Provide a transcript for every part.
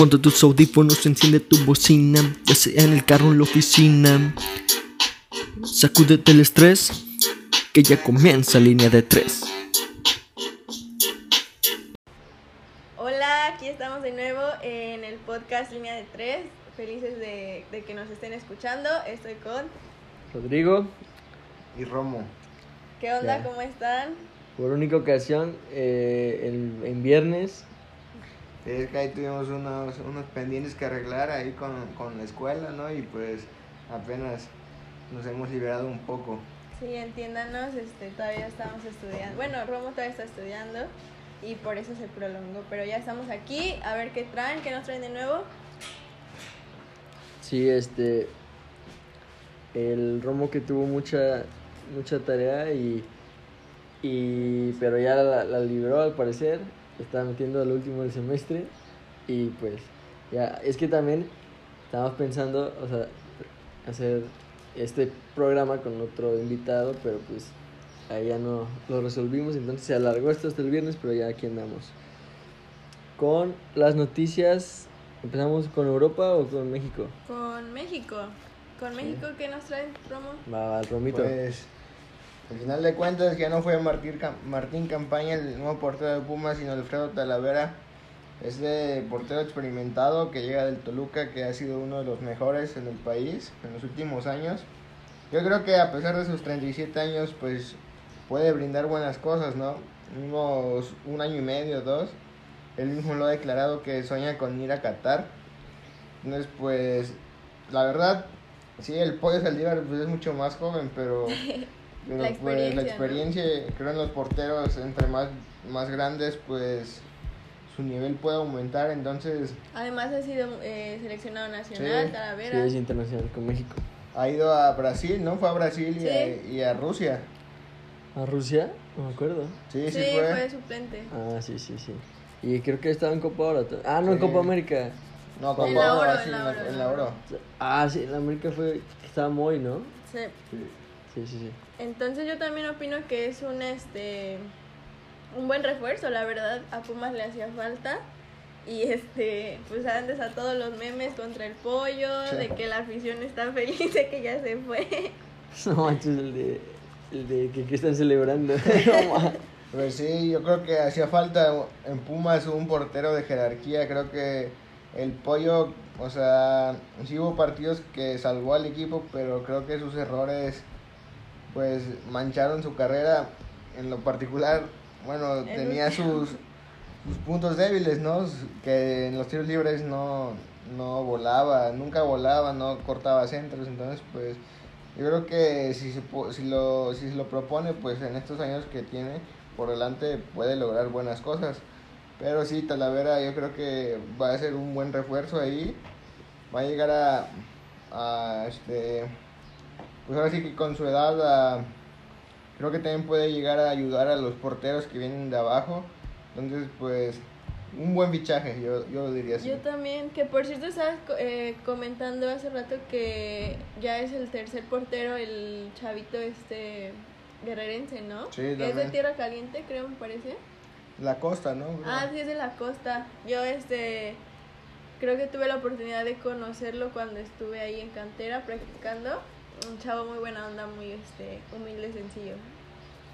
Ponte tus audífonos, enciende tu bocina, ya sea en el carro o en la oficina. Sacúdete el estrés, que ya comienza línea de tres. Hola, aquí estamos de nuevo en el podcast Línea de Tres. Felices de, de que nos estén escuchando. Estoy con. Rodrigo, y Romo. ¿Qué onda? Ya. ¿Cómo están? por única ocasión, eh, el- en viernes, Es que ahí tuvimos unos, unos pendientes que arreglar ahí con, con la escuela, ¿no? Y pues apenas nos hemos liberado un poco. Sí, entiéndanos, este, todavía estamos estudiando. Bueno, Romo todavía está estudiando y por eso se prolongó. Pero ya estamos aquí, a ver qué traen, qué nos traen de nuevo. sí, este, el Romo que tuvo mucha, mucha tarea y, y pero ya la, la libró al parecer, está metiendo al último del semestre y pues ya, es que también estábamos pensando, o sea, hacer este programa con otro invitado, pero pues ahí ya no lo resolvimos, entonces se alargó esto hasta el viernes, pero ya aquí andamos. Con las noticias, ¿empezamos con Europa o con México? Con México. ¿Con México qué nos traen, Romo? Va, va, Romito. Pues al final de cuentas ya no fue Martín, Cam- Martín Campaña el nuevo portero de Pumas, sino Alfredo Talavera. Este portero experimentado que llega del Toluca, que ha sido uno de los mejores en el país en los últimos años. Yo creo que a pesar de sus 37 años, pues puede brindar buenas cosas, ¿no? Unos un año y medio, dos. Él mismo lo ha declarado que sueña con ir a Qatar. Entonces, pues, la verdad, sí, el pollo Saldívar pues, es mucho más joven, pero, pero, La pues, experiencia, la ¿no? experiencia, creo en los porteros, entre más, más grandes, pues su nivel puede aumentar. Entonces, Además ha sido eh, seleccionado nacional, Sí, Talavera. Sí, es internacional con México. ha ido a Brasil, ¿no? Fue a Brasil y, Sí. a, y a Rusia. ¿A Rusia? No me acuerdo. Sí, sí, Sí, fue. fue suplente. Ah, sí, sí, sí. Y creo que estaba en Copa Oro. Ah, no, en. Copa América. No, En la Oro, Oro, en la en la- Oro, en en la la Oro. Ah, sí, en América fue. Estaba muy, ¿no? Sí. Sí, sí, sí. Entonces yo también opino que es un este un buen refuerzo, la verdad, a Pumas le hacía falta. Y este, pues antes a todos los memes contra el pollo, Sí. de que la afición está feliz de que ya se fue. No manches, el de. El de que, que están celebrando. Pues sí, yo creo que hacía falta en Pumas un portero de jerarquía. Creo que el pollo, o sea, sí hubo partidos que salvó al equipo, pero creo que sus errores, pues, mancharon su carrera. En lo particular, bueno, El tenía último. sus, sus puntos débiles, ¿no? Que en los tiros libres no, no volaba, nunca volaba, no cortaba centros. Entonces, pues, yo creo que si, se, si, lo, si se lo propone, pues en estos años que tiene por delante puede lograr buenas cosas. Pero sí, Talavera yo creo que va a ser un buen refuerzo ahí. Va a llegar a, a este, pues ahora sí que con su edad, a- creo que también puede llegar a ayudar a los porteros que vienen de abajo. Entonces, pues, un buen fichaje, yo, yo lo diría así. Yo también, que por cierto estabas eh, comentando hace rato que ya es el tercer portero, el chavito este guerrerense, ¿no? Sí, que es de. Tierra Caliente, creo, me parece. La costa, ¿no? Ah, sí, es de la costa. Yo, este, creo que tuve la oportunidad de conocerlo cuando estuve ahí en cantera practicando. Un chavo muy buena onda, muy, este, humilde, sencillo.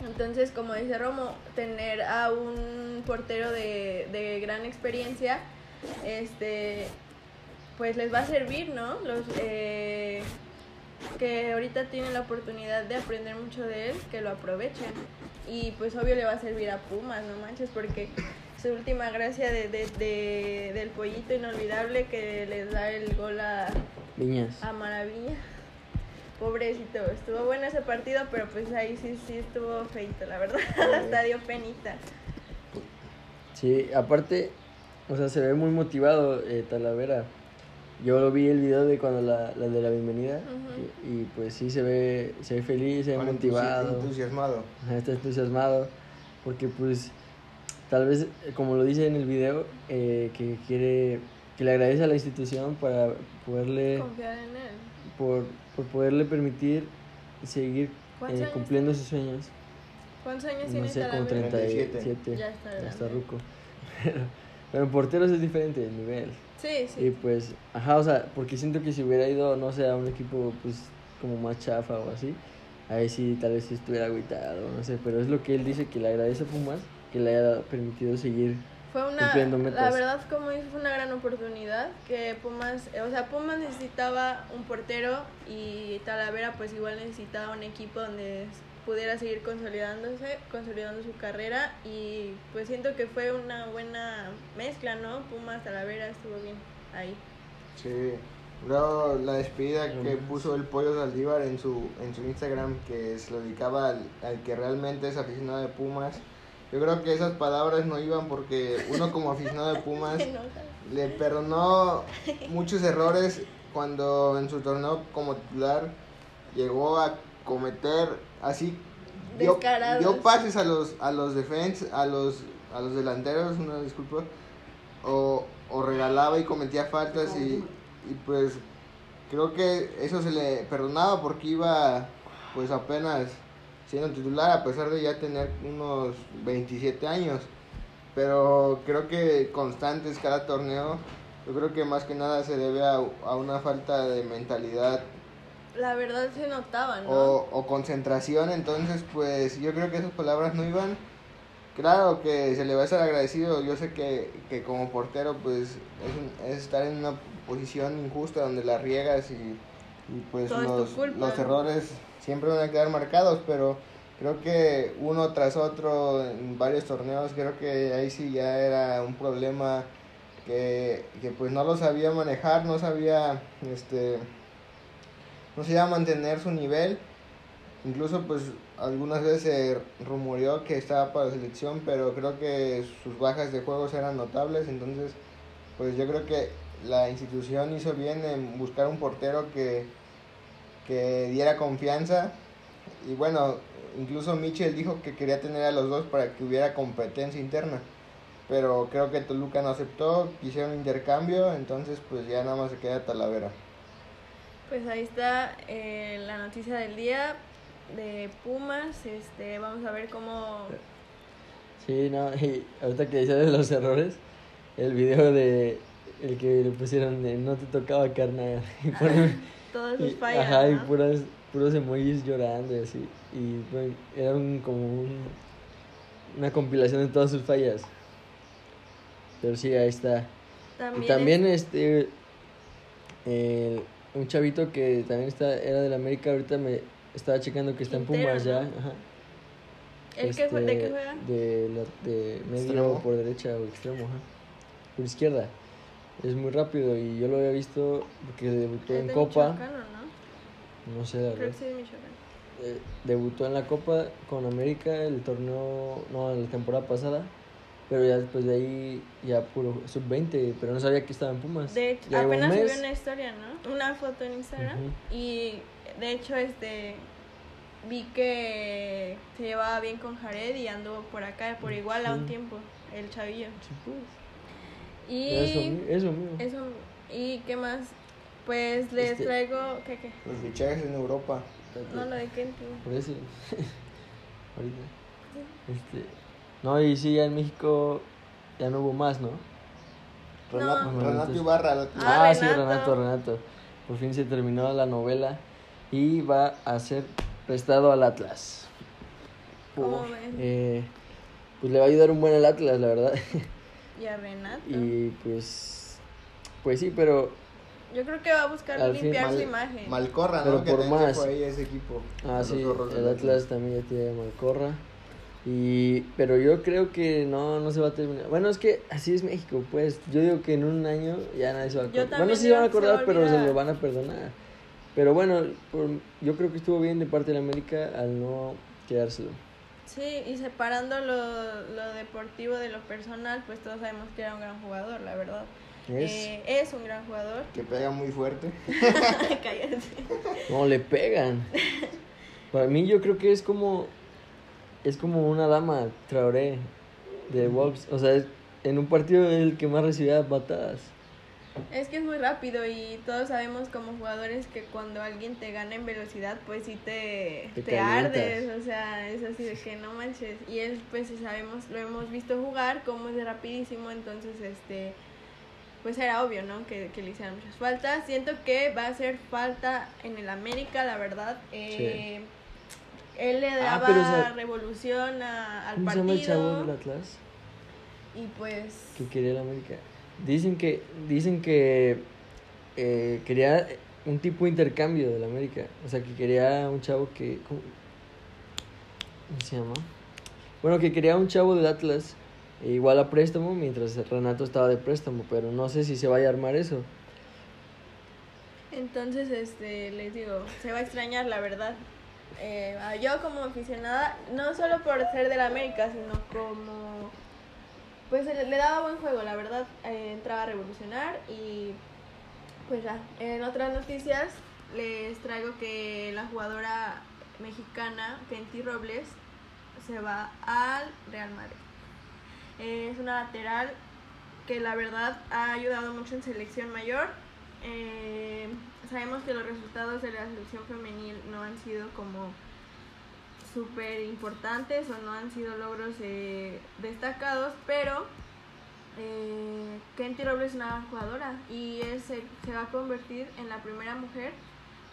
Entonces, como dice Romo, tener a un portero de, de gran experiencia, este, pues les va a servir, ¿no? Los eh, que ahorita tienen la oportunidad de aprender mucho de él, que lo aprovechen. Y pues obvio le va a servir a Pumas, no manches, porque su última gracia de, de- de- del pollito inolvidable que les da el gol a, Viñas. a Maravilla. Pobrecito, estuvo bueno ese partido, pero pues ahí sí, sí estuvo feito, la verdad. Hasta dio penita. Sí, aparte, o sea, se ve muy motivado eh, Talavera. Yo lo vi el video de cuando la, la de la bienvenida y, y, pues sí se ve, se ve feliz, se ve motivado. entusiasmado. Ajá, está entusiasmado porque pues tal vez como lo dice en el video eh, que quiere que le agradece a la institución para poderle Confiar en él. por, por poderle permitir seguir ¿Cuántos eh, cumpliendo sus sueños ¿Cuántos años no tiene sé como Talavera? 37 Ya está ya está ruco pero, pero en porteros es diferente el nivel Sí, Y sí. pues, ajá, o sea, porque siento que si hubiera ido, no sé, a un equipo pues como más chafa o así, ahí sí tal vez estuviera agüitado, no sé, pero es lo que él dice que le agradece a Pumas que le haya permitido seguir. Fue una, la verdad como dices, fue una gran oportunidad que Pumas, eh, o sea, Pumas necesitaba un portero y Talavera pues igual necesitaba un equipo donde pudiera seguir consolidándose, consolidando su carrera y pues siento que fue una buena mezcla, ¿no? Pumas, Talavera estuvo bien ahí. Sí. Luego la despedida que puso el Pollo Saldívar en su, en su Instagram, que se lo dedicaba al, al que realmente es aficionado de Pumas. Yo creo que esas palabras no iban porque uno como aficionado de Pumas le perdonó muchos errores cuando en su torneo como titular llegó a cometer así dio, dio pases a los a los defense, a los a los delanteros, una disculpa, o, o regalaba y cometía faltas y, y pues creo que eso se le perdonaba porque iba pues apenas siendo titular a pesar de ya tener unos 27 años. Pero creo que constantes cada torneo, yo creo que más que nada se debe a, a una falta de mentalidad La verdad se notaba, ¿no? o, o concentración, entonces pues yo creo que esas palabras no iban. Claro que se le va a ser agradecido, yo sé que, que como portero pues es, un- es estar en una posición injusta donde la riegas y, y pues Todo los, culpa. los errores siempre van a quedar marcados, pero creo que uno tras otro en varios torneos, creo que ahí sí ya era un problema que, que pues no lo sabía manejar, no sabía este no se iba a mantener su nivel. Incluso pues algunas veces se rumoreó que estaba para la selección, pero creo que sus bajas de juegos eran notables, entonces pues yo creo que la institución hizo bien en buscar un portero que, que diera confianza y bueno, incluso Michel dijo que quería tener a los dos para que hubiera competencia interna. Pero creo que Toluca no aceptó, quisieron intercambio, entonces pues ya nada más se queda Talavera. Pues ahí está eh, la noticia del día de Pumas. Este, vamos a ver cómo Sí, no, y ahorita que decía de los errores, el video de el que le pusieron de no te tocaba carnal y ponen todas sus fallas. ajá, y puras puros emojis llorando y así y bueno, era un como un, una compilación de todas sus fallas. Pero sí, ahí está. También, Y también este el- un chavito que también está era del América ahorita me estaba checando que está en Pumas ya, ajá. ¿El que jue- ¿De qué Este, juega? De, la- de medio Extremo. por derecha o extremo, ajá. Por izquierda. Es muy rápido y yo lo había visto porque debutó Es en de Copa. Michoacán, ¿o ¿no? No sé, la Creo verdad. que sí, de Michoacán. Eh, debutó en la Copa con América el torneo, no, en la temporada pasada. Pero ya después de ahí, ya puro sub-20, pero no sabía que estaba en Pumas. De hecho, Ya lleva un apenas mes. subió una historia, ¿no? Una foto en Instagram. Y de hecho, este vi que se llevaba bien con Jared y anduvo por acá por igual a un Sí. tiempo, el chavillo. Sí, pues. Y Eso, eso mío. eso y qué más? Pues les Este- traigo ¿qué qué? Los fichajes en Europa. No lo de Kenty. Por eso. Ahorita. Este. No, y sí, ya en México ya no hubo más, ¿no? Renato, No. Renato Ibarra. Ah, Ah, sí, Renato. Renato, Renato. Por fin se terminó la novela y va a ser prestado al Atlas. ¿Cómo ven? eh, pues le va a ayudar un buen al Atlas, la verdad. Y a Renato. y pues. Pues sí, pero. Yo creo que va a buscar Al fin, limpiar su Mal- imagen. Malcorra, Pero ¿no? Que por más. fue ahí ese equipo. Ah, sí, el Atlas también ya tiene Malcorra. Y, pero yo creo que no, no se va a terminar. Bueno, es que así es México, pues. Yo digo que en un año ya nadie se va a acordar. Bueno, sí se van a se acordar, pero se lo van a perdonar. Pero bueno, por- yo creo que estuvo bien de parte de la América al no quedárselo. Sí, y separando lo, lo deportivo de lo personal, pues todos sabemos que era un gran jugador, la verdad. Es, Eh, es un gran jugador. Que pega muy fuerte. Cállate. No, le pegan. Para mí yo creo que es como es como una dama, Traoré, de Wolves. O sea, es- en un partido es el que más recibía patadas. Es que es muy rápido y todos sabemos como jugadores que cuando alguien te gana en velocidad, pues sí te, Te ardes, o sea, es así de que no manches. Y él, pues sabemos, lo hemos visto jugar, como es de rapidísimo, entonces, este, pues era obvio, ¿no? Que, que le hicieran muchas faltas. Siento que va a hacer falta en el América, la verdad. Eh, Él le Ah, daba revolución a- al ¿Cómo se llama el chavo partido. del Atlas? Y pues... Que quería el América. Dicen que, dicen que eh, quería un tipo de intercambio del América. O sea, que quería un chavo que. ¿Cómo, se llama? Bueno, que quería un chavo del Atlas. eh, igual a préstamo, mientras Renato estaba de préstamo. Pero no sé si se vaya a armar eso. Entonces, este, les digo, se va a extrañar, la verdad. Eh, yo como aficionada, no solo por ser del América, sino como... Pues le, daba buen juego, la verdad. eh, entraba a revolucionar y pues ya. En otras noticias les traigo que la jugadora mexicana, Kenty Robles, se va al Real Madrid. Eh, es una lateral que la verdad ha ayudado mucho en selección mayor. Eh, sabemos que los resultados de la selección femenil no han sido como súper importantes o no han sido logros eh, destacados, pero eh, Kenty Robles es una jugadora y es, se, va a convertir en la primera mujer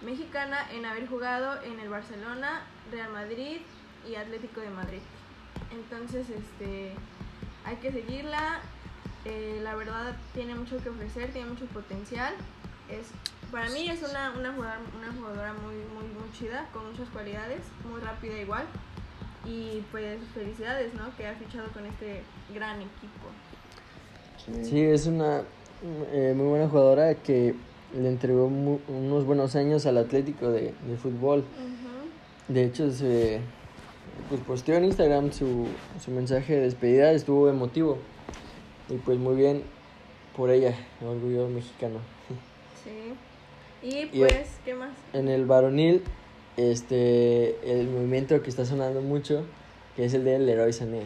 mexicana en haber jugado en el Barcelona, Real Madrid y Atlético de Madrid. Entonces, este, hay que seguirla. eh, la verdad tiene mucho que ofrecer, tiene mucho potencial. Es, para mí es una, una, jugadora, una jugadora muy, muy, muy chida, con muchas cualidades, muy rápida igual. Y pues felicidades, ¿no? Que ha fichado con este gran equipo. Sí, es una eh, muy buena jugadora que le entregó mu- unos buenos años al Atlético de, de fútbol. De hecho, se pues, posteó en Instagram su, su mensaje de despedida, estuvo emotivo. Y pues muy bien por ella, orgullo mexicano. Sí. Y Y- pues, ¿qué más? En el varonil, este, el movimiento que está sonando mucho, que es el de Leroy Sané.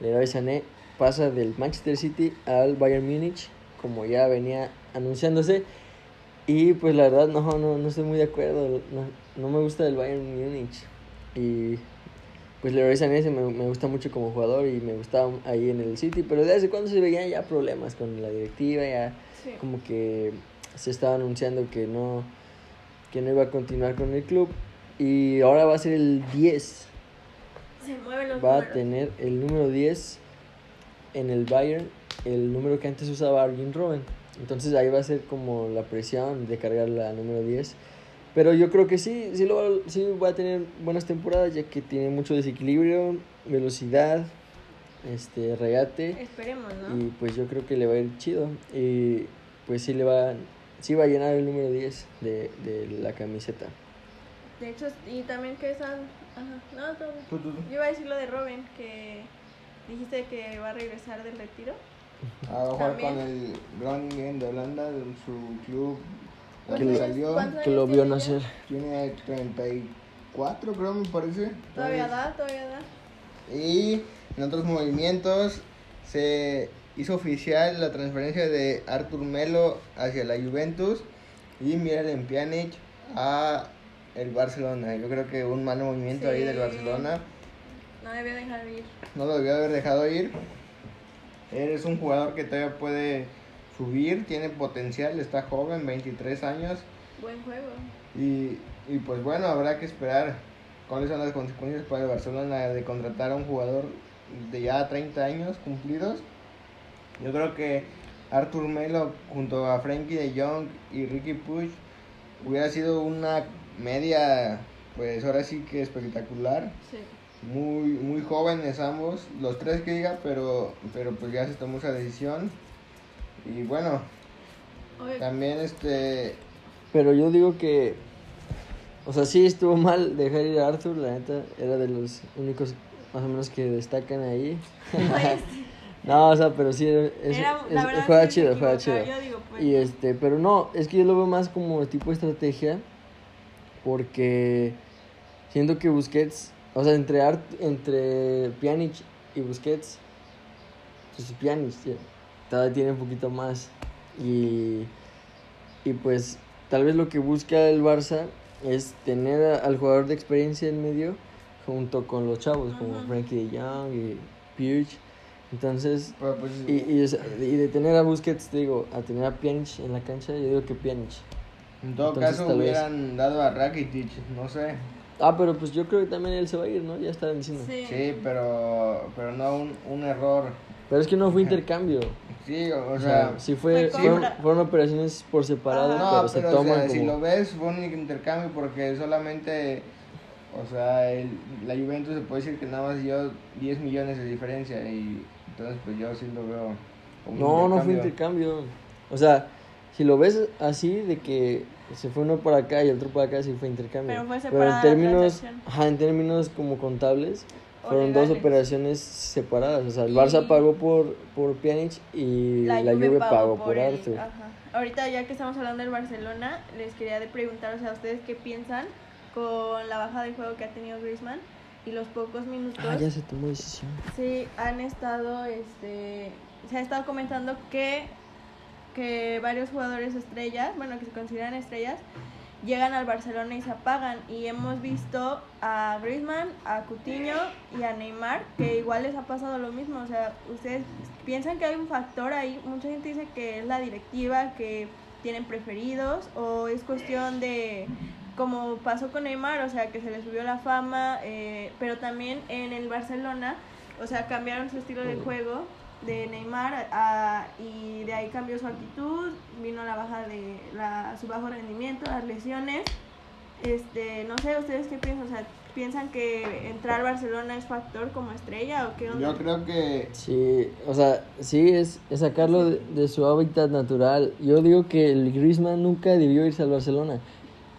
Leroy Sané pasa del Manchester City al Bayern Múnich, como ya venía anunciándose. Y pues la verdad no, no, no estoy muy de acuerdo, no, no me gusta el Bayern Múnich. Y pues Leroy Sané se me, me gusta mucho como jugador y me gustaba ahí en el City, pero desde hace cuando se veían ya problemas con la directiva, ya Sí. como que se estaba anunciando que no que no iba a continuar con el club y ahora va a ser el 10 Se mueven los va a números. tener el número 10 en el Bayern el número que antes usaba Arjen Robben entonces ahí va a ser como la presión de cargar la número 10 pero yo creo que sí sí, lo, sí va a tener buenas temporadas ya que tiene mucho desequilibrio velocidad este regate Esperemos, ¿no? y pues yo creo que le va a ir chido. Y pues sí le va, sí va a llenar el número 10 de, de la camiseta. De hecho, y también que están... Ajá, no. Tú, tú, tú. Yo iba a decir lo de Robin, que dijiste que va a regresar del retiro. A jugar con el Groningen de Holanda, en su club Que donde lo- salió. ¿cuántos Que lo vio tiene nacer. Tiene 34, creo, me parece. Todavía da, todavía da. Y en otros movimientos se hizo oficial la transferencia de Artur Melo hacia la Juventus y Miralem Pjanic a el Barcelona. Yo creo que un mal movimiento ahí del. Barcelona. No debía dejar de ir. No lo debió haber dejado ir. Eres un jugador que todavía puede subir, tiene potencial, está joven, 23 años. Buen juego. Y, y pues bueno, habrá que esperar cuáles son las consecuencias para el Barcelona de contratar a un jugador de ya 30 años cumplidos. Yo creo que Artur Melo junto a Frankie de Jong y Ricky Puig hubiera sido una media, pues ahora sí que espectacular. Sí. Muy, muy jóvenes ambos, los tres que diga, pero, pero pues ya se tomó esa decisión. Y bueno, Oye, también este Pero yo digo que, o sea, sí estuvo mal dejar ir a Arthur, la neta, era de los únicos más o menos que destacan ahí. No, o sea, pero sí, es, era, es- juega sí chido, juega chido. digo, pues, Y este, pero no, es que yo lo veo más como tipo estrategia porque siento que Busquets, o sea, entre Art, entre Pjanic y Busquets, pues Pjanic sí, todavía tiene un poquito más y y pues tal vez lo que busca el Barça es tener a- al jugador de experiencia en medio junto con los chavos como. Frankie de Jong y Pirch Entonces, Pero pues, y, y, o sea, y de tener a Busquets, te digo, a tener a Pjanic en la cancha, yo digo que Pjanic. en todo entonces, caso tal vez- hubieran dado a Rakitic, no sé. Ah, pero pues yo creo que también él se va a ir, ¿no? Ya estaban diciendo. Sí. Sí, pero, pero no un, un error. Pero es que no fue intercambio. Sí, o, O o sea, sea, sí fue, Fue fueron, operaciones por separado, no, pero pero, se o toman sea, como... si lo ves, fue un intercambio porque solamente, o sea, el- la Juventus se puede decir que nada más dio 10 millones de diferencia y entonces pues yo sí lo veo como un No, no fue intercambio. O sea, si lo ves así, de que se fue uno por acá y el otro por acá, sí fue intercambio. Pero fue en separada la términos, ajá, en términos como contables, O fueron dos legales. operaciones separadas. O sea, el Y- Barça pagó por, por Pjanic y la, Juve, pagó por, el- Arthur. ajá. Ahorita ya que estamos hablando del Barcelona, les quería de preguntar, o sea, ¿ustedes qué piensan con la baja de juego que ha tenido Griezmann y los pocos minutos? Ah, ya se tomó decisión. Sí, han estado, este, se ha estado comentando que, que varios jugadores estrellas, bueno, que se consideran estrellas, llegan al Barcelona y se apagan. Y hemos visto a Griezmann, a Coutinho y a Neymar, que igual les ha pasado lo mismo. O sea, ustedes piensan que hay un factor ahí, mucha gente dice que es la directiva, que tienen preferidos, o es cuestión de como pasó con Neymar, o sea, que se le subió la fama, eh, pero también en el Barcelona, o sea, cambiaron su estilo de juego de Neymar a- y de ahí cambió su actitud, vino la baja de la, su bajo rendimiento, las lesiones. Este, no sé, ustedes qué piensan, o sea, piensan que entrar al Barcelona es factor como estrella o qué onda? Yo creo que Sí, o sea, sí, es, es sacarlo de, de su hábitat natural. Yo digo que el Griezmann nunca debió irse al Barcelona.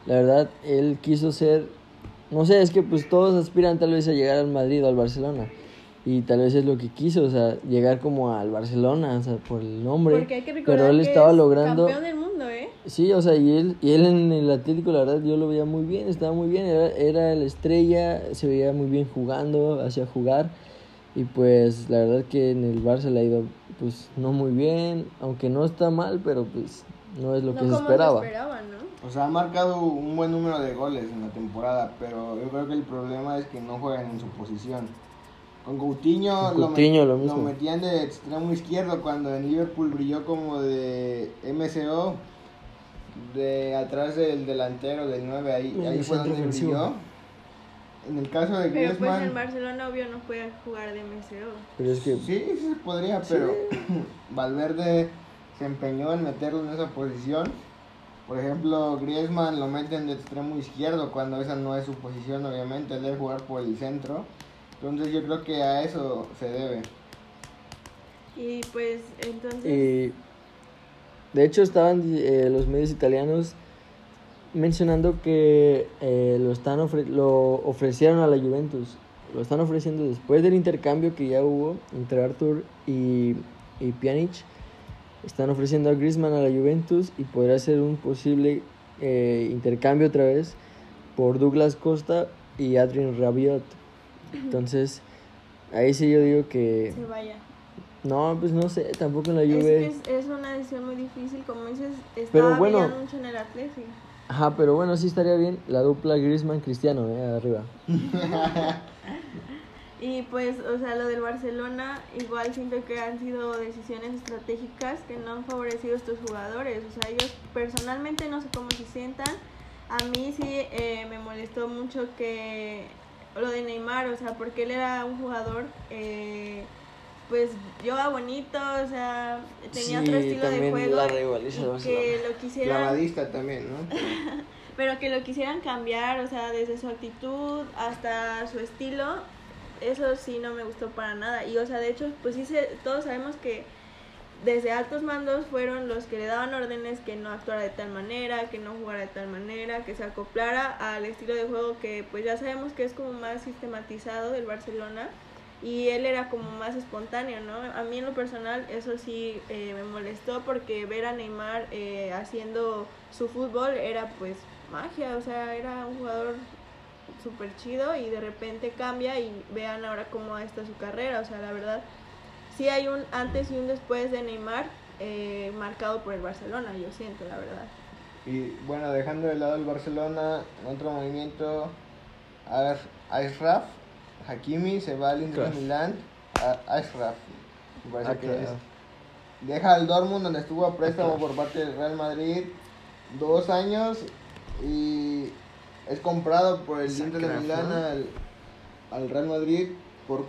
La verdad, él quiso ser, no sé, es que pues todos aspiran tal vez a llegar al Madrid o al Barcelona. Y tal vez es lo que quiso, o sea, llegar como al Barcelona, o sea, por el nombre. Porque hay que recordar pero él que estaba es logrando... campeón del mundo, ¿eh? Sí, o sea, y él, y él en el Atlético, la verdad, yo lo veía muy bien, estaba muy bien, era, era la estrella, se veía muy bien jugando, hacía jugar. Y pues la verdad que en el Barça le ha ido, pues, no muy bien, aunque no está mal, pero pues no es lo no que se como esperaba. se esperaba, ¿no? O sea, ha marcado un buen número de goles en la temporada, pero yo creo que el problema es que no juegan en su posición. Con Coutinho, Con lo, Coutinho met- lo mismo. metían de extremo izquierdo cuando en Liverpool brilló como de MCO, de atrás del delantero, del 9, ahí, ahí fue donde ofensivo. brilló. En el caso de Pero pues Griezmann, en Barcelona obvio no puede jugar de MCO. Pero es que, sí, sí se podría, pero Valverde se empeñó en meterlo en esa posición. Por ejemplo, Griezmann lo meten de extremo izquierdo cuando esa no es su posición, obviamente, él debe jugar por el centro. Entonces yo creo que a eso se debe. Y pues entonces... y de hecho estaban eh, los medios italianos mencionando que eh, lo están ofre- lo ofrecieron a la Juventus. Lo están ofreciendo después del intercambio que ya hubo entre Arthur y, y Pjanic. Están ofreciendo a Griezmann a la Juventus y podría ser un posible eh, intercambio otra vez por Douglas Costa y Adrien Rabiot. Entonces, ahí sí yo digo que se vaya. no, pues no sé, tampoco en la Es, Juve. que es, es una decisión muy difícil, como dices, Pero estaba bueno. brillando mucho en el Atlético. Ajá, pero bueno, sí estaría bien la dupla Griezmann Cristiano, eh, arriba. Y pues, o sea, lo del Barcelona, igual siento que han sido decisiones estratégicas que no han favorecido a estos jugadores. O sea, ellos personalmente no sé cómo se sientan. A mí sí eh, me molestó mucho que lo de Neymar, o sea, porque él era un jugador, eh, pues yoga bonito, o sea, tenía Sí, otro estilo de juego. la rivaliza y que lo quisieran Clavadista también, ¿no? pero que lo quisieran cambiar, o sea, desde su actitud hasta su estilo, eso sí no me gustó para nada. Y, o sea, de hecho, pues sí, se, todos sabemos que desde altos mandos fueron los que le daban órdenes que no actuara de tal manera, que no jugara de tal manera, que se acoplara al estilo de juego que pues ya sabemos que es como más sistematizado del Barcelona y él era como más espontáneo, ¿no? A mí en lo personal eso sí eh, me molestó porque ver a Neymar eh, haciendo su fútbol era pues magia, o sea, era un jugador súper chido y de repente cambia y vean ahora cómo está su carrera, o sea, la verdad, sí hay un antes y un después de Neymar eh, marcado por el Barcelona, yo siento, la verdad. Y bueno, dejando de lado el Barcelona, otro movimiento, Ashraf Hakimi se va al Inter Ashraf. Milán. A- Ashraf. Me parece Ah, que es. Deja al Dortmund donde estuvo a préstamo por parte del Real Madrid dos años y es comprado por el Inter de Milán al, al Real Madrid por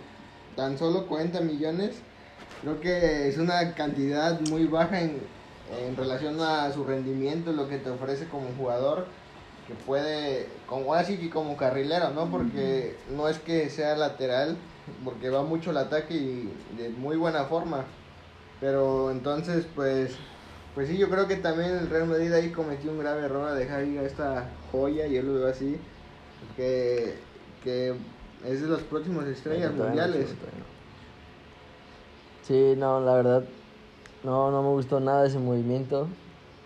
tan solo 40 millones. Creo que es una cantidad muy baja en, en relación a su rendimiento, lo que te ofrece como jugador, que puede, como así que como carrilero, ¿no? Porque no es que sea lateral, porque va mucho el ataque y de muy buena forma. Pero entonces, pues, pues sí, yo creo que también el Real Madrid ahí cometió un grave error a dejar ir a esta joya, yo lo veo así, que, que es de los próximos estrellas mundiales. no. Sí, no, la verdad, no, no me gustó nada ese movimiento.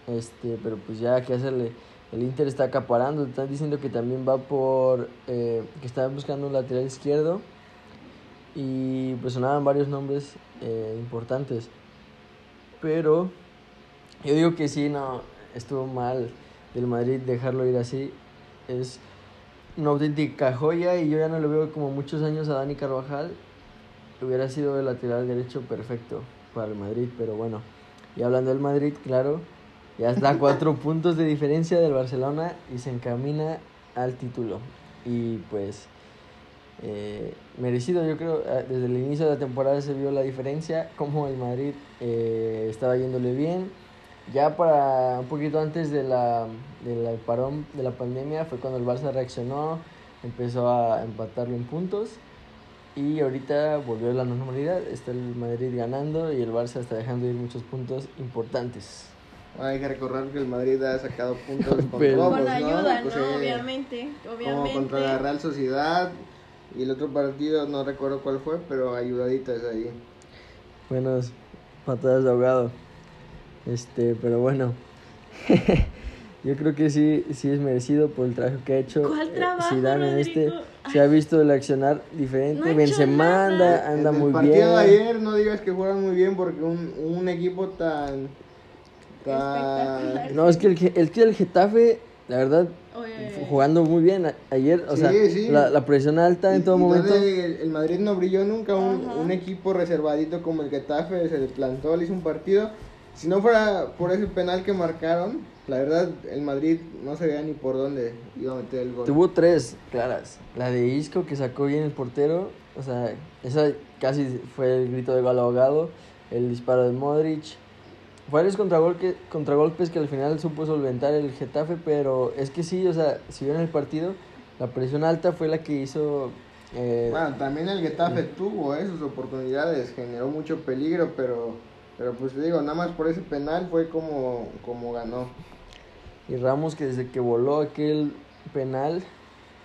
Este, pero pues ya que hacerle. El Inter está acaparando. Están diciendo que también va por. eh, que está buscando un lateral izquierdo. Y pues sonaban varios nombres eh, importantes. Pero yo digo que sí, no. Estuvo mal del Madrid dejarlo ir así. Es una auténtica joya. Y yo ya no le veo como muchos años a Dani Carvajal hubiera sido el lateral derecho perfecto para el Madrid, pero bueno. Y hablando del Madrid, claro, ya está a cuatro puntos de diferencia del Barcelona y se encamina al título. Y pues, eh, merecido, yo creo, eh, desde el inicio de la temporada se vio la diferencia, como el Madrid eh, estaba yéndole bien. Ya para un poquito antes de la, del parón de la pandemia fue cuando el Barça reaccionó, empezó a empatarlo en puntos. Y ahorita volvió a la normalidad, está el Madrid ganando y el Barça está dejando ir muchos puntos importantes. Hay que recordar que el Madrid ha sacado puntos con Pero- todos, Con ¿no? ayuda, Pues, ¿no? eh, Obviamente, Como obviamente. contra la Real Sociedad y el otro partido no recuerdo cuál fue, pero ayudaditas ahí. Buenas patadas de ahogado. Este, pero bueno. Yo creo que sí, sí es merecido por el trabajo que ha hecho. ¿Cuál eh, trabajo, Zidane en este. Se ha visto el accionar diferente. No Benzema anda, anda En el muy partido bien. de ayer no digas que jugaron muy bien porque un, un equipo tan... tan. No, es que el, el, que el Getafe, la verdad, Oye, jugando muy bien a- ayer. O Sí, sea, sí. La, la presión alta en y- todo y momento. El, el Madrid no brilló nunca, un, un equipo reservadito como el Getafe se le plantó, le hizo un partido. Si no fuera por ese penal que marcaron, la verdad el Madrid no se veía ni por dónde iba a meter el gol. Tuvo tres claras. La de Isco que sacó bien el portero. O sea, esa casi fue el grito de gol ahogado. El disparo de Modric. Varios contragolpe- contragolpes que al final supo solventar el Getafe. Pero es que sí, o sea, si vieron el partido, la presión alta fue la que hizo. eh, Bueno, también el Getafe tuvo eh, sus oportunidades, generó mucho peligro, pero, pero pues te digo, nada más por ese penal fue como, como ganó. Y Ramos que desde que voló aquel penal,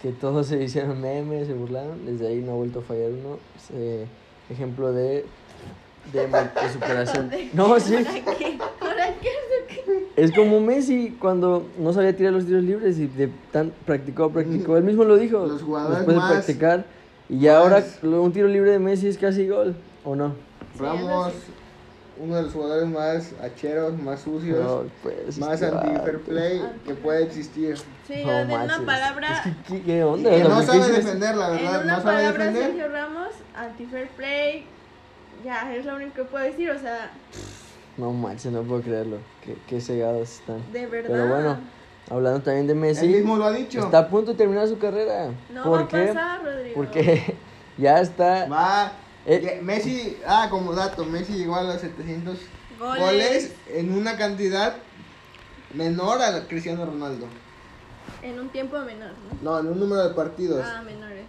que todos se hicieron memes, se burlaron, desde ahí no ha vuelto a fallar uno. Eh, ejemplo de, de, superación. No, sí. ¿Para qué? ¿Para qué? Es como Messi cuando no sabía tirar los tiros libres y de tan practicó, practicó. Él mismo lo dijo. Los jugadores después de practicar. Y ya ahora un tiro libre de Messi es casi gol, ¿o no? Ramos, uno de los jugadores más hacheros, más sucios, No, pues, más anti-fair play que puede existir. Sí, No de manches. una palabra. Es que, ¿qué, qué onda? Que no ¿por qué sabe defender, la En verdad, una no sabe palabra, defender. Sergio Ramos, anti-fair play. Ya, es lo único que puedo decir. O sea, No manches, no puedo creerlo. Qué, qué cegados están. de verdad. Pero bueno, hablando también de Messi, Él mismo lo ha dicho. está a punto de terminar su carrera. No ¿Por va qué? a pasar, Rodrigo. Porque ya está. Va. Eh. Messi, ah, como dato, Messi llegó a los 700 Goles. goles, en una cantidad menor a Cristiano Ronaldo. En un tiempo menor, ¿no? No, en un número de partidos. Ah, menores.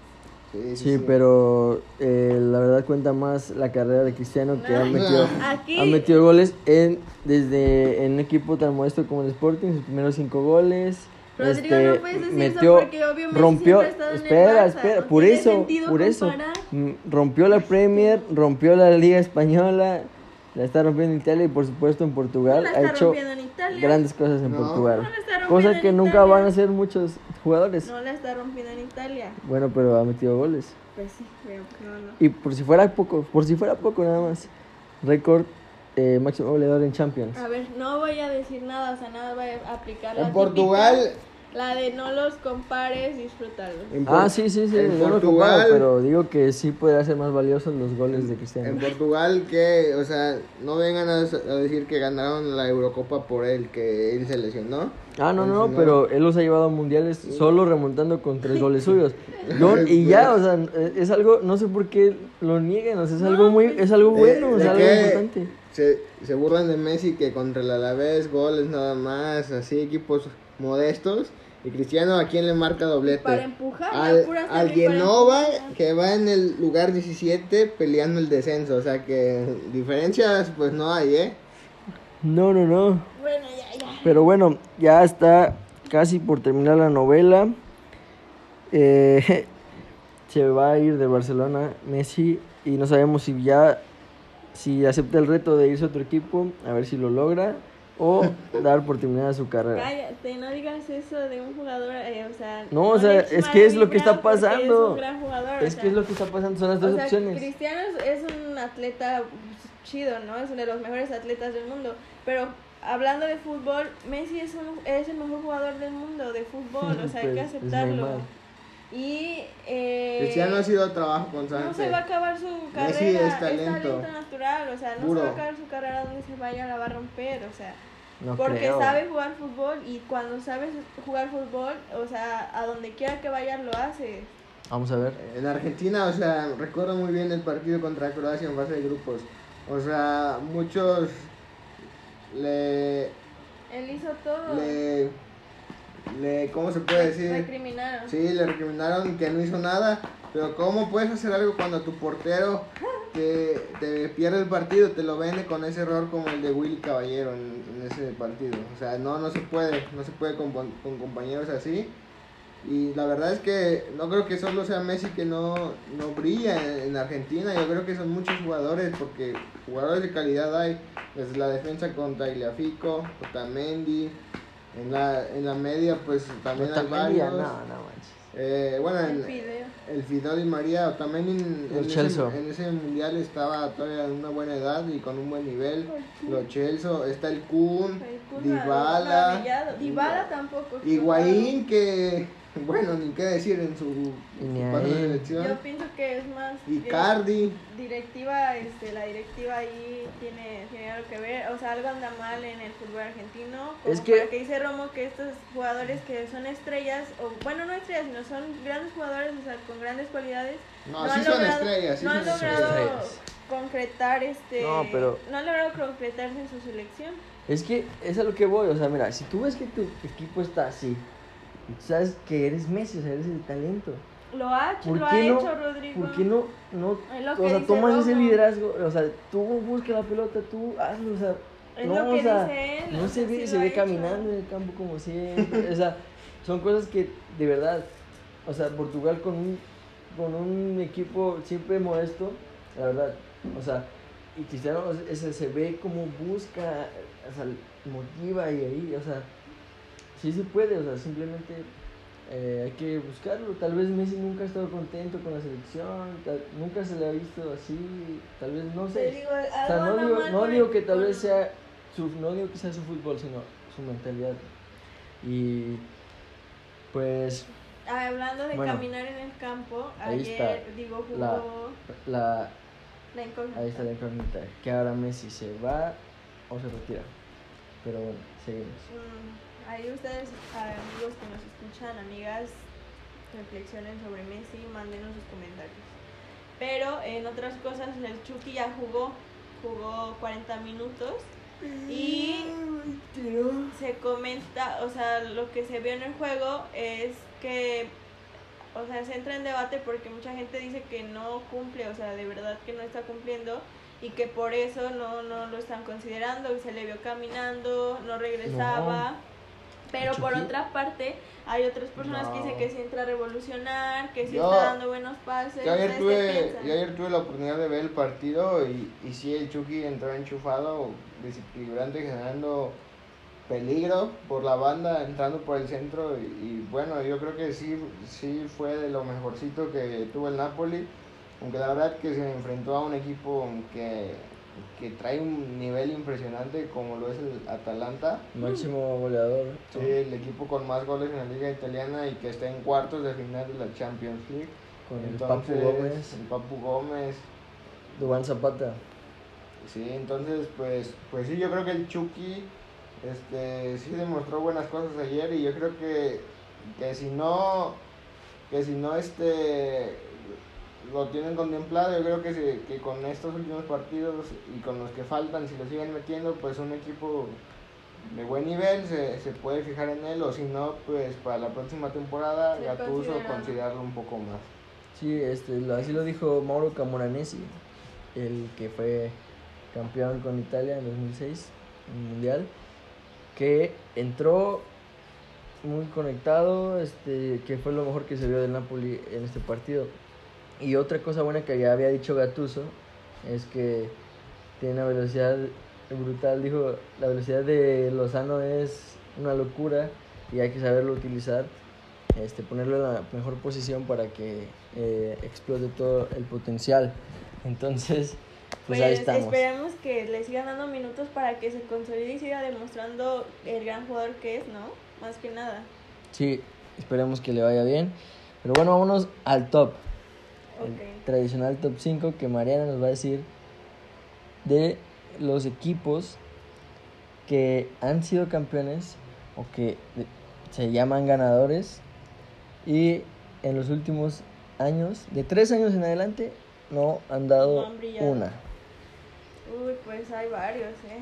Sí, Sí, pero eh, la verdad cuenta más la carrera de Cristiano que ha No. metido, Aquí. ha metido goles en desde en un equipo tan modesto como el Sporting, sus primeros cinco goles. Rodrigo, este, no puedes decir metió, eso porque obvio Messi rompió, ha espera, Barça, espera, no por eso, sentido por eso, comparar. mm, rompió la Premier, rompió la Liga Española, la está rompiendo en Italia y por supuesto en Portugal, No la ha está hecho rompiendo en Italia. grandes cosas en No. Portugal, No la está rompiendo cosa en que nunca Italia. van a hacer muchos jugadores. No la está rompiendo en Italia. Bueno, pero ha metido goles. Pues sí, pero no, no. Y por si fuera poco, por si fuera poco nada más, récord eh, máximo goleador en Champions. A ver, no voy a decir nada, o sea, nada va a aplicar la En Portugal, La de no los compares, disfrútalos. En Ah, sí, sí, sí. en Portugal- comparo, pero digo que sí puede ser más valiosos los goles de En Cristiano. Portugal, que, o sea, no vengan a, a decir que ganaron la Eurocopa por él, que él se lesionó. Ah, no, no, no, pero él los ha llevado a mundiales solo remontando con tres goles suyos. Yo- y ya, o sea, es algo, no sé por qué lo niegan, o sea, es algo muy, es algo bueno, de sea, algo importante. Se, se burlan de Messi que contra el Alavés, goles nada más, así equipos modestos. Y Cristiano, ¿a quién le marca doblete? Para empujar, al, al Genova, que va en el lugar 17 peleando el descenso. O sea que diferencias pues no hay, ¿eh? No, no, no. Bueno, ya, ya. Pero bueno, ya está casi por terminar la novela. Eh, se va a ir de Barcelona Messi y no sabemos si ya si acepta el reto de irse a otro equipo, a ver si lo logra o dar por terminada su carrera. Cállate, no digas eso de un jugador, eh, o sea... No, o sea, es que es lo que está pasando. Es un gran jugador, o Es sea, que es lo que está pasando, son las dos o sea, opciones. Cristiano es, un atleta chido, ¿no? Es uno de los mejores atletas del mundo. Pero hablando de fútbol, Messi es, un, es el mejor jugador del mundo de fútbol, o sea, hay que Pues, es aceptarlo. Y. Eh, Cristiano ha sido trabajo No constante. se va a acabar su carrera. Messi es talento. natural, o sea, no Puro. se va a acabar su carrera donde se vaya, la va a romper, o sea. No porque creo. sabe jugar fútbol y cuando sabes jugar fútbol, o sea, a donde quiera que vayas lo haces. Vamos a ver. En Argentina, o sea, recuerdo muy bien el partido contra Croacia en fase de grupos. O sea, muchos le, Él hizo todo. le, le, ¿cómo se puede decir? Recriminaron. Sí, le recriminaron que no hizo nada, pero ¿cómo puedes hacer algo cuando tu portero te, te pierde el partido, te lo vende con ese error como el de Willy Caballero en, en ese partido? O sea, no, no se puede, no se puede con, con compañeros así. Y la verdad es que no creo que solo sea Messi que no, no brilla en, en Argentina, yo creo que son muchos jugadores, porque jugadores de calidad hay, desde la defensa con Tagliafico, Otamendi, en la, en la media pues también hay Otamendi, varios. no, no manches. Eh, bueno, El en, el Fidel y María también en, ese, Chelsea. en ese mundial estaba todavía en una buena edad y con un buen nivel. Los Chelsea, está el Kun, El Kun Dybala. Dybala tampoco. Higuaín que, bueno, ni qué decir en su, Y en su paso de ahí. Yo selección. pienso que es más. Icardi, directiva, este, la directiva ahí tiene, tiene algo que ver, o sea, algo anda mal en el fútbol argentino. como Es que- para que dice Romo que estos jugadores que son estrellas, o bueno, no estrellas, sino son grandes jugadores, o sea, con grandes cualidades. no, sí son estrellas, sí no son han estrellas. logrado estrellas. concretar este, No, pero- no han logrado concretarse en su selección. Es que es a lo que voy, o sea, mira, si tú ves que tu equipo está así, y tú sabes que eres Messi, o sea, eres el talento. Lo ha hecho, ¿Por lo ha no? hecho Rodrigo. ¿Por qué no, no o sea, tomas ese liderazgo? O sea, tú buscas la pelota, tú hazlo, o sea, Es no, lo que o sea, dice él, no o se sea, ve, sí se ve hecho. caminando en el campo como siempre, o sea, son cosas que de verdad, o sea, Portugal con un, con un equipo siempre modesto, la verdad, o sea, y Cristiano ese, se ve como busca, o sea, motiva y ahí, o sea, sí se puede, o sea, simplemente eh, hay que buscarlo. Tal vez Messi nunca ha estado contento con la selección, tal- nunca se le ha visto así, tal vez no sé. digo, O sea, no digo, no digo que tal vez sea su, no digo que sea su fútbol, sino su mentalidad. Y pues Hablando de Bueno, caminar en el campo, ayer, digo, jugó la- la la incógnita. ahí está la incógnita, que ahora Messi se va o se retira. Pero bueno, seguimos. Mm, ahí ustedes, amigos que nos escuchan, amigas, reflexionen sobre Messi, mándenos sus comentarios. Pero en otras cosas, el Chucky ya jugó, jugó 40 minutos y se comenta, o sea, lo que se vio en el juego es que, o sea, se entra en debate porque mucha gente dice que no cumple, o sea, de verdad que no está cumpliendo y que por eso no, no lo están considerando, se le vio caminando, no regresaba. Pero por otra parte, hay otras personas que dicen que sí entra a revolucionar, que sí Yo- está dando buenos pases. Yo ayer, ¿Ustedes qué tuve, yo ayer tuve la oportunidad de ver el partido y, y sí, el Chucky entró enchufado, desequilibrante, generando peligro por la banda, entrando por el centro y, y bueno, yo creo que sí, sí fue de lo mejorcito que tuvo el Napoli, aunque la verdad que se enfrentó a un equipo que que trae un nivel impresionante como lo es el Atalanta. Máximo goleador. Sí, el equipo con más goles en la liga italiana y que está en cuartos de final de la Champions League. Con el Papu Gómez, El Papu Gómez. Dubán Zapata. Sí, entonces pues pues sí, yo creo que el Chucky este sí demostró buenas cosas ayer y yo creo que que si no que si no este lo tienen contemplado, yo creo que, se- que con estos últimos partidos y con los que faltan, si lo siguen metiendo, pues un equipo de buen nivel se, se puede fijar en él, o si no, pues para la próxima temporada Sí, Gattuso considerarlo. considerarlo un poco más. Sí, este, lo- así lo dijo Mauro Camoranesi, el que fue campeón con Italia en 2006, en el Mundial, que entró muy conectado, este, que fue lo mejor que se vio del Napoli en este partido. Y otra cosa buena que ya había dicho Gattuso es que tiene una velocidad brutal, dijo, la velocidad de Lozano es una locura y hay que saberlo utilizar este, ponerlo en la mejor posición para que eh, explote todo el potencial. Entonces, pues, ahí estamos. esperemos que le sigan dando minutos para que se consolide y siga demostrando el gran jugador que es, ¿no? Más que nada. Sí, esperemos que le vaya bien. Pero bueno, vámonos al top. El tradicional top 5 que Mariana nos va a decir de los equipos que han sido campeones o que se llaman ganadores y en los últimos años, de tres años en adelante, no han dado No han brillado. una. Uy, pues hay varios, ¿eh?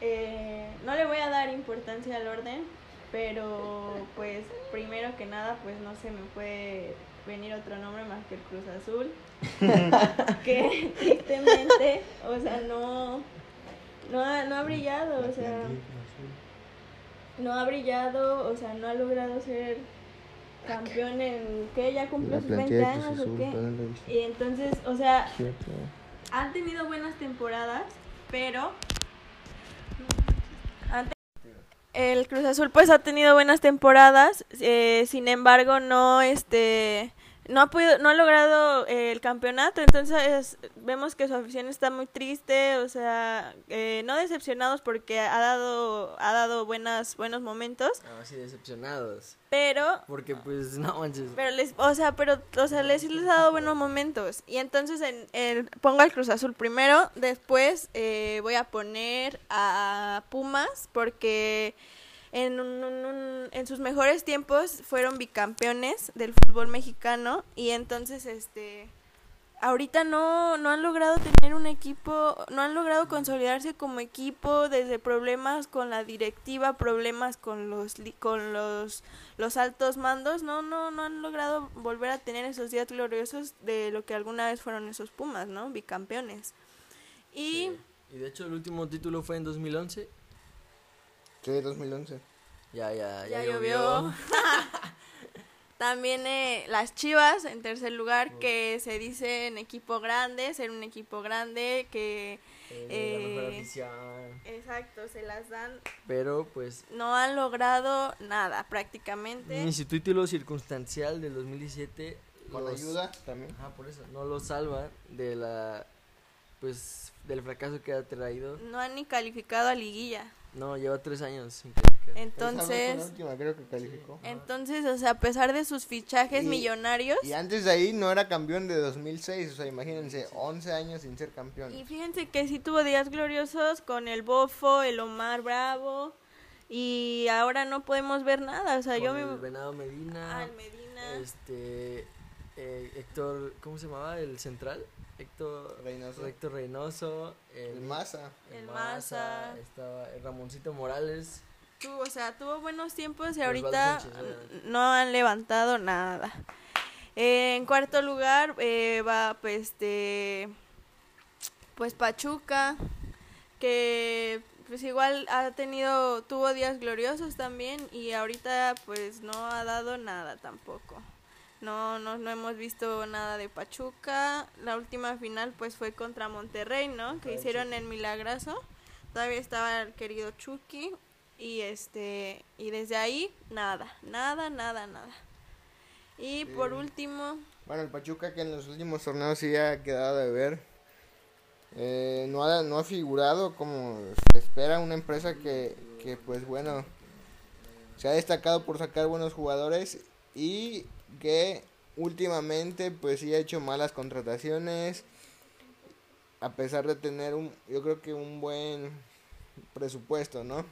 Eh, No le voy a dar importancia al orden, pero pues primero que nada, pues no se me puede venir otro nombre más que el Cruz Azul. que tristemente, o sea, no, no, ha, no ha brillado, o sea, no ha brillado, o sea, no ha logrado ser campeón en, ¿qué? ¿Ya cumplió sus 20 años o qué? Y entonces, o sea, han tenido buenas temporadas, pero el Cruz Azul pues ha tenido buenas temporadas, eh, sin embargo no este no ha podido, no ha logrado eh, el campeonato, entonces vemos que su afición está muy triste, o sea, eh, no decepcionados porque ha dado ha dado buenas buenos momentos, así decepcionados. pero Porque pues no manches. pero les, o sea, pero, o sea, les, les ha dado buenos momentos. Y entonces en, en- pongo al Cruz Azul primero, después eh, voy a poner a Pumas porque en, un- un- en sus mejores tiempos fueron bicampeones del fútbol mexicano y entonces este ahorita no, no han logrado tener un equipo, no han logrado consolidarse como equipo desde problemas con la directiva, problemas con los con los los altos mandos, no no no han logrado volver a tener esos días gloriosos de lo que alguna vez fueron esos Pumas, ¿no? Bicampeones. Y Y de hecho el último título fue en 2011. Sí, 2011. Ya, ya, ya, ya, llovió. También eh, las Chivas en tercer lugar, que se dice en equipo grande, ser un equipo grande, que Eh, la mejor Eh, afición. exacto, se las dan. Pero pues No han logrado nada prácticamente. ni su título circunstancial del 2017 Con los- ayuda también. Ajá, por eso. No lo salva de la. Pues del fracaso que ha traído. No han ni calificado a liguilla. No, lleva tres años sin calificar. Entonces, la última, creo que calificó. entonces, o sea, a pesar de sus fichajes Y- millonarios, Y antes de ahí no era campeón de 2006, o sea, imagínense, 11 años sin ser campeón. y fíjense que sí tuvo días gloriosos con el Bofo, el Omar Bravo, y ahora no podemos ver nada, o sea, yo Con me... Venado Medina. Ah, el Medina. Este. eh, Héctor. ¿Cómo se llamaba? El central. Héctor Reynoso. Héctor Reynoso. El Maza. El Maza. Estaba el Ramoncito Morales. tuvo, o sea, tuvo buenos tiempos y ahorita Sánchez, no han levantado nada. Eh, en cuarto lugar eh, va pues este pues Pachuca que pues igual ha tenido tuvo días gloriosos también y ahorita pues no ha dado nada tampoco. No, no, no hemos visto nada de Pachuca. La última final pues fue contra Monterrey, ¿no? Que hicieron el milagroso. Todavía estaba el querido Chucky y este y desde ahí nada, nada, nada, nada. Y por último, Bueno, el Pachuca que en los últimos torneos sí ha quedado de ver. Eh, no, ha, no ha figurado como se espera una empresa que, que, pues bueno, se ha destacado por sacar buenos jugadores y que últimamente pues sí ha hecho malas contrataciones a pesar de tener un yo creo que un buen presupuesto, ¿no?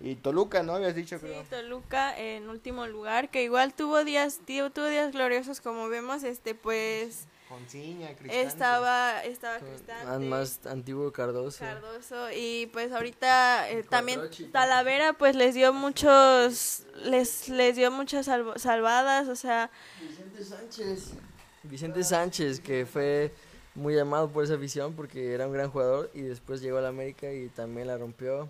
Y Toluca, ¿no? Habías dicho, sí, Toluca en último lugar, que igual tuvo días, tuvo días gloriosos, como vemos, este, pues... Estaba, estaba Cristante. Más antiguo Cardoso. Cardoso. Y pues ahorita eh, también Talavera pues les dio muchos, les, les dio muchas salvadas, o sea... Vicente Sánchez. Vicente Sánchez, que fue muy amado por esa visión porque era un gran jugador y después llegó a la América y también la rompió.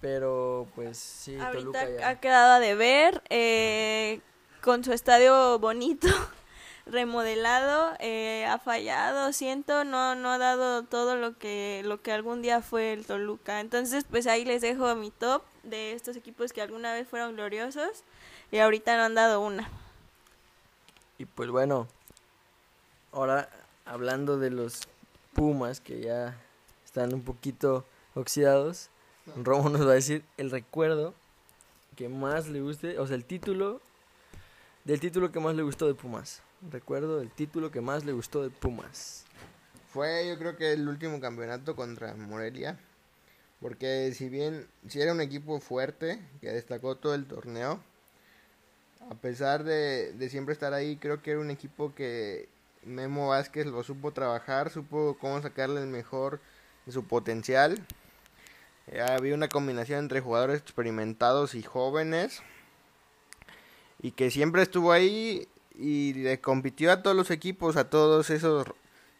Pero pues sí, Ahorita ha quedado a deber eh, con su estadio bonito, remodelado, eh, ha fallado, siento, no no ha dado todo lo que lo que algún día fue el Toluca. Entonces, pues ahí les dejo mi top de estos equipos que alguna vez fueron gloriosos y ahorita no han dado una. Y pues bueno, ahora hablando de los Pumas que ya están un poquito oxidados, Romo nos va a decir el recuerdo que más le guste, o sea, el título del título que más le gustó de Pumas. Recuerdo el título que más le gustó de Pumas. Fue yo creo que el último campeonato contra Morelia. Porque si bien, si era un equipo fuerte, que destacó todo el torneo, a pesar de, de siempre estar ahí, creo que era un equipo que Memo Vázquez lo supo trabajar, supo cómo sacarle el mejor de su potencial. Eh, había una combinación entre jugadores experimentados y jóvenes. Y que siempre estuvo ahí y le compitió a todos los equipos, a todos esos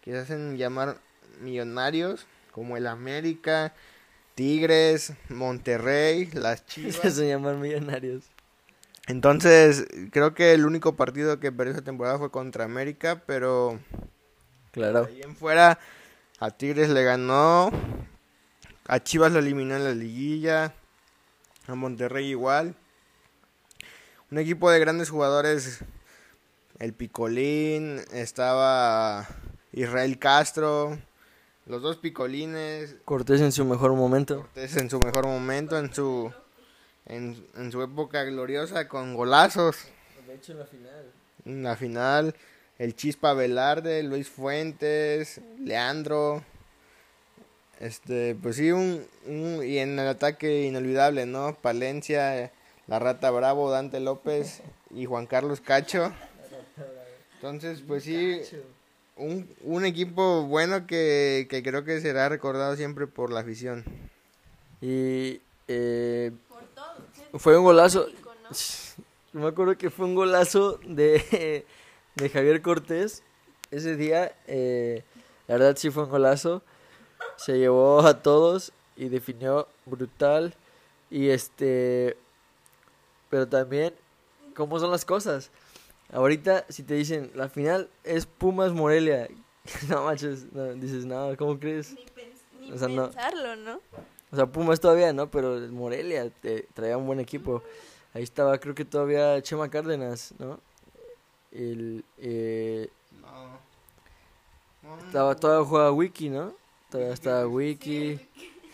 que se hacen llamar millonarios, como el América, Tigres, Monterrey, las Chivas. Se hacen llamar millonarios. Entonces, creo que el único partido que perdió esa temporada fue contra América, pero claro. ahí en fuera a Tigres le ganó, a Chivas lo eliminó en la liguilla, a Monterrey igual. Un equipo de grandes jugadores, el Picolín, estaba Israel Castro, los dos Picolines. Cortés en su mejor momento. Cortés en su mejor momento, en su en, en su época gloriosa con golazos. De hecho, en la final. En la final, el Chispa Velarde, Luis Fuentes, Leandro. Este, pues sí, un, un, y en el ataque inolvidable, ¿no? Palencia, La Rata Bravo, Dante López y Juan Carlos Cacho. Entonces, pues sí, un, un equipo bueno que, que creo que será recordado siempre por la afición. Y eh, fue un golazo. ¿no? Me acuerdo que fue un golazo de, de Javier Cortés. Ese día, eh, la verdad sí fue un golazo. Se llevó a todos y definió brutal. Y este. Pero también, ¿cómo son las cosas? Ahorita, si te dicen, la final es Pumas Morelia. No manches, no, dices, no, ¿cómo crees? Ni, pens ni o sea, pensarlo, ¿no? O sea, Pumas todavía, ¿no? Pero Morelia te, traía un buen equipo. Ahí estaba, creo que todavía Chema Cárdenas, ¿no? El, eh, no. Estaba, todavía jugaba Wiki, ¿no? Todavía estaba Wiki.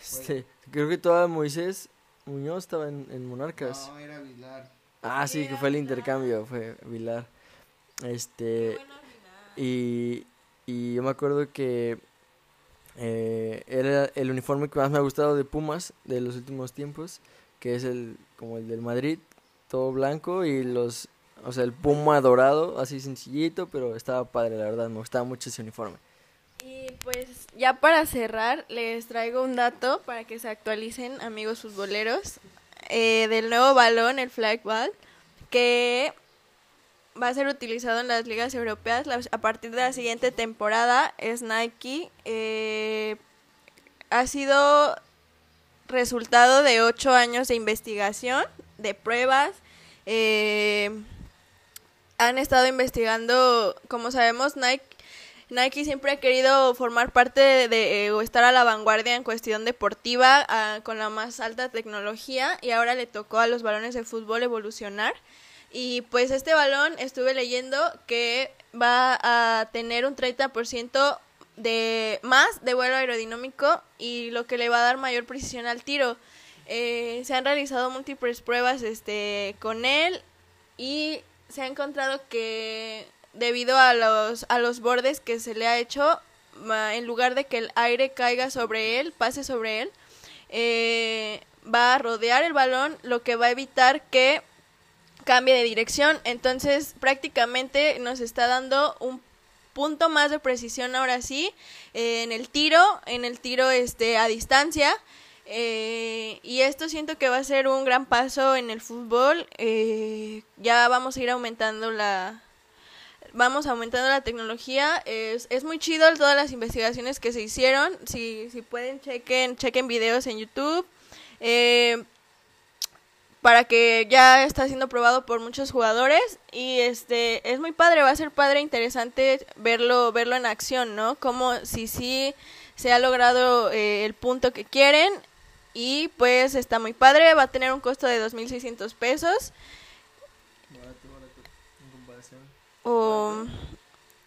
Este, creo que todavía Moisés Muñoz estaba en, en Monarcas. No, era Vilar. Ah, sí, que fue el intercambio, fue Vilar. Este, y, y yo me acuerdo que eh, era el uniforme que más me ha gustado de Pumas de los últimos tiempos, que es el como el del Madrid, todo blanco y los, o sea, el puma dorado, así sencillito, pero estaba padre, la verdad, me gustaba mucho ese uniforme. Y pues ya para cerrar, les traigo un dato para que se actualicen, amigos futboleros, eh, del nuevo balón, el flag ball, que va a ser utilizado en las ligas europeas a partir de la siguiente temporada. Es Nike. Eh, ha sido resultado de ocho años de investigación, de pruebas. Eh, han estado investigando, como sabemos, Nike, Nike siempre ha querido formar parte de, eh, o estar a la vanguardia en cuestión deportiva con la más alta tecnología y ahora le tocó a los balones de fútbol evolucionar Y pues este balón estuve leyendo que va a tener un 30% de más de vuelo aerodinámico y lo que le va a dar mayor precisión al tiro. Eh, se han realizado múltiples pruebas este, con él y se ha encontrado que debido a los, a los bordes que se le ha hecho, en lugar de que el aire caiga sobre él, pase sobre él, eh, va a rodear el balón, lo que va a evitar que cambie de dirección. Entonces, prácticamente nos está dando un punto más de precisión ahora sí eh, en el tiro, en el tiro este a distancia. Eh, y esto siento que va a ser un gran paso en el fútbol. Eh, ya vamos a ir aumentando la, vamos aumentando la tecnología. Es, es muy chido todas las investigaciones que se hicieron. Si, si pueden, chequen, chequen videos en YouTube. Eh, para que ya está siendo probado por muchos jugadores y este es muy padre, va a ser padre interesante verlo verlo en acción, ¿no? Como si sí se ha logrado eh, el punto que quieren y pues está muy padre, va a tener un costo de 2.600 pesos. O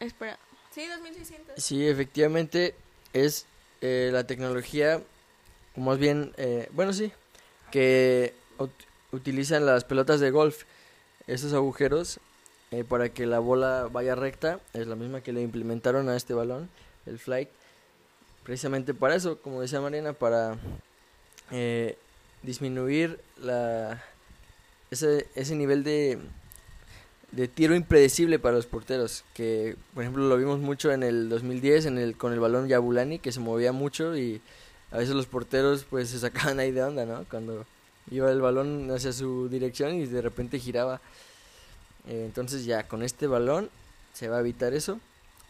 espera, sí, 2.600. Sí, efectivamente es eh, la tecnología, más bien, eh, bueno sí, que utilizan las pelotas de golf, esos agujeros, eh, para que la bola vaya recta. Es la misma que le implementaron a este balón, el flight. Precisamente para eso, como decía Mariana, para eh, disminuir la, ese, ese nivel de, de tiro impredecible para los porteros. Que, por ejemplo, lo vimos mucho en el 2010 en el, con el balón Yabulani, que se movía mucho y a veces los porteros pues se sacaban ahí de onda, ¿no? Cuando iba el balón hacia su dirección y de repente giraba. Eh, entonces ya con este balón se va a evitar eso.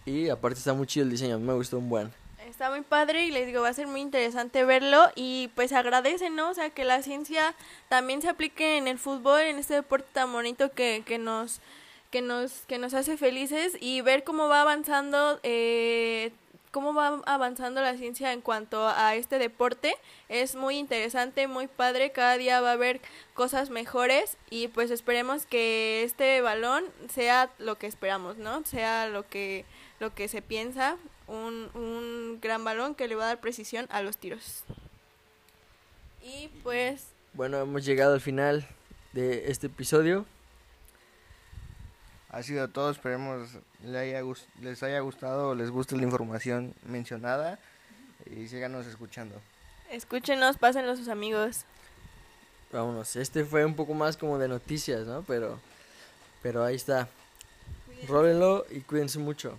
Y aparte está muy chido el diseño, a mí me gustó un buen. Está muy padre y les digo, va a ser muy interesante verlo y pues agradecen, ¿no? O sea, que la ciencia también se aplique en el fútbol, en este deporte tan bonito que, que nos que nos que nos hace felices y ver cómo va avanzando eh, cómo va avanzando la ciencia en cuanto a este deporte. Es muy interesante, muy padre, cada día va a haber cosas mejores y pues esperemos que este balón sea lo que esperamos, ¿no? Sea lo que, lo que se piensa, un, un gran balón que le va a dar precisión a los tiros. Y pues... Bueno, hemos llegado al final de este episodio ha sido todo. Esperemos les haya, les haya gustado o les guste la información mencionada y síganos escuchando. Escúchenos, pásenlo a sus amigos. Vámonos, este fue un poco más como de noticias, ¿no? Pero, pero ahí está. Róbenlo y cuídense mucho.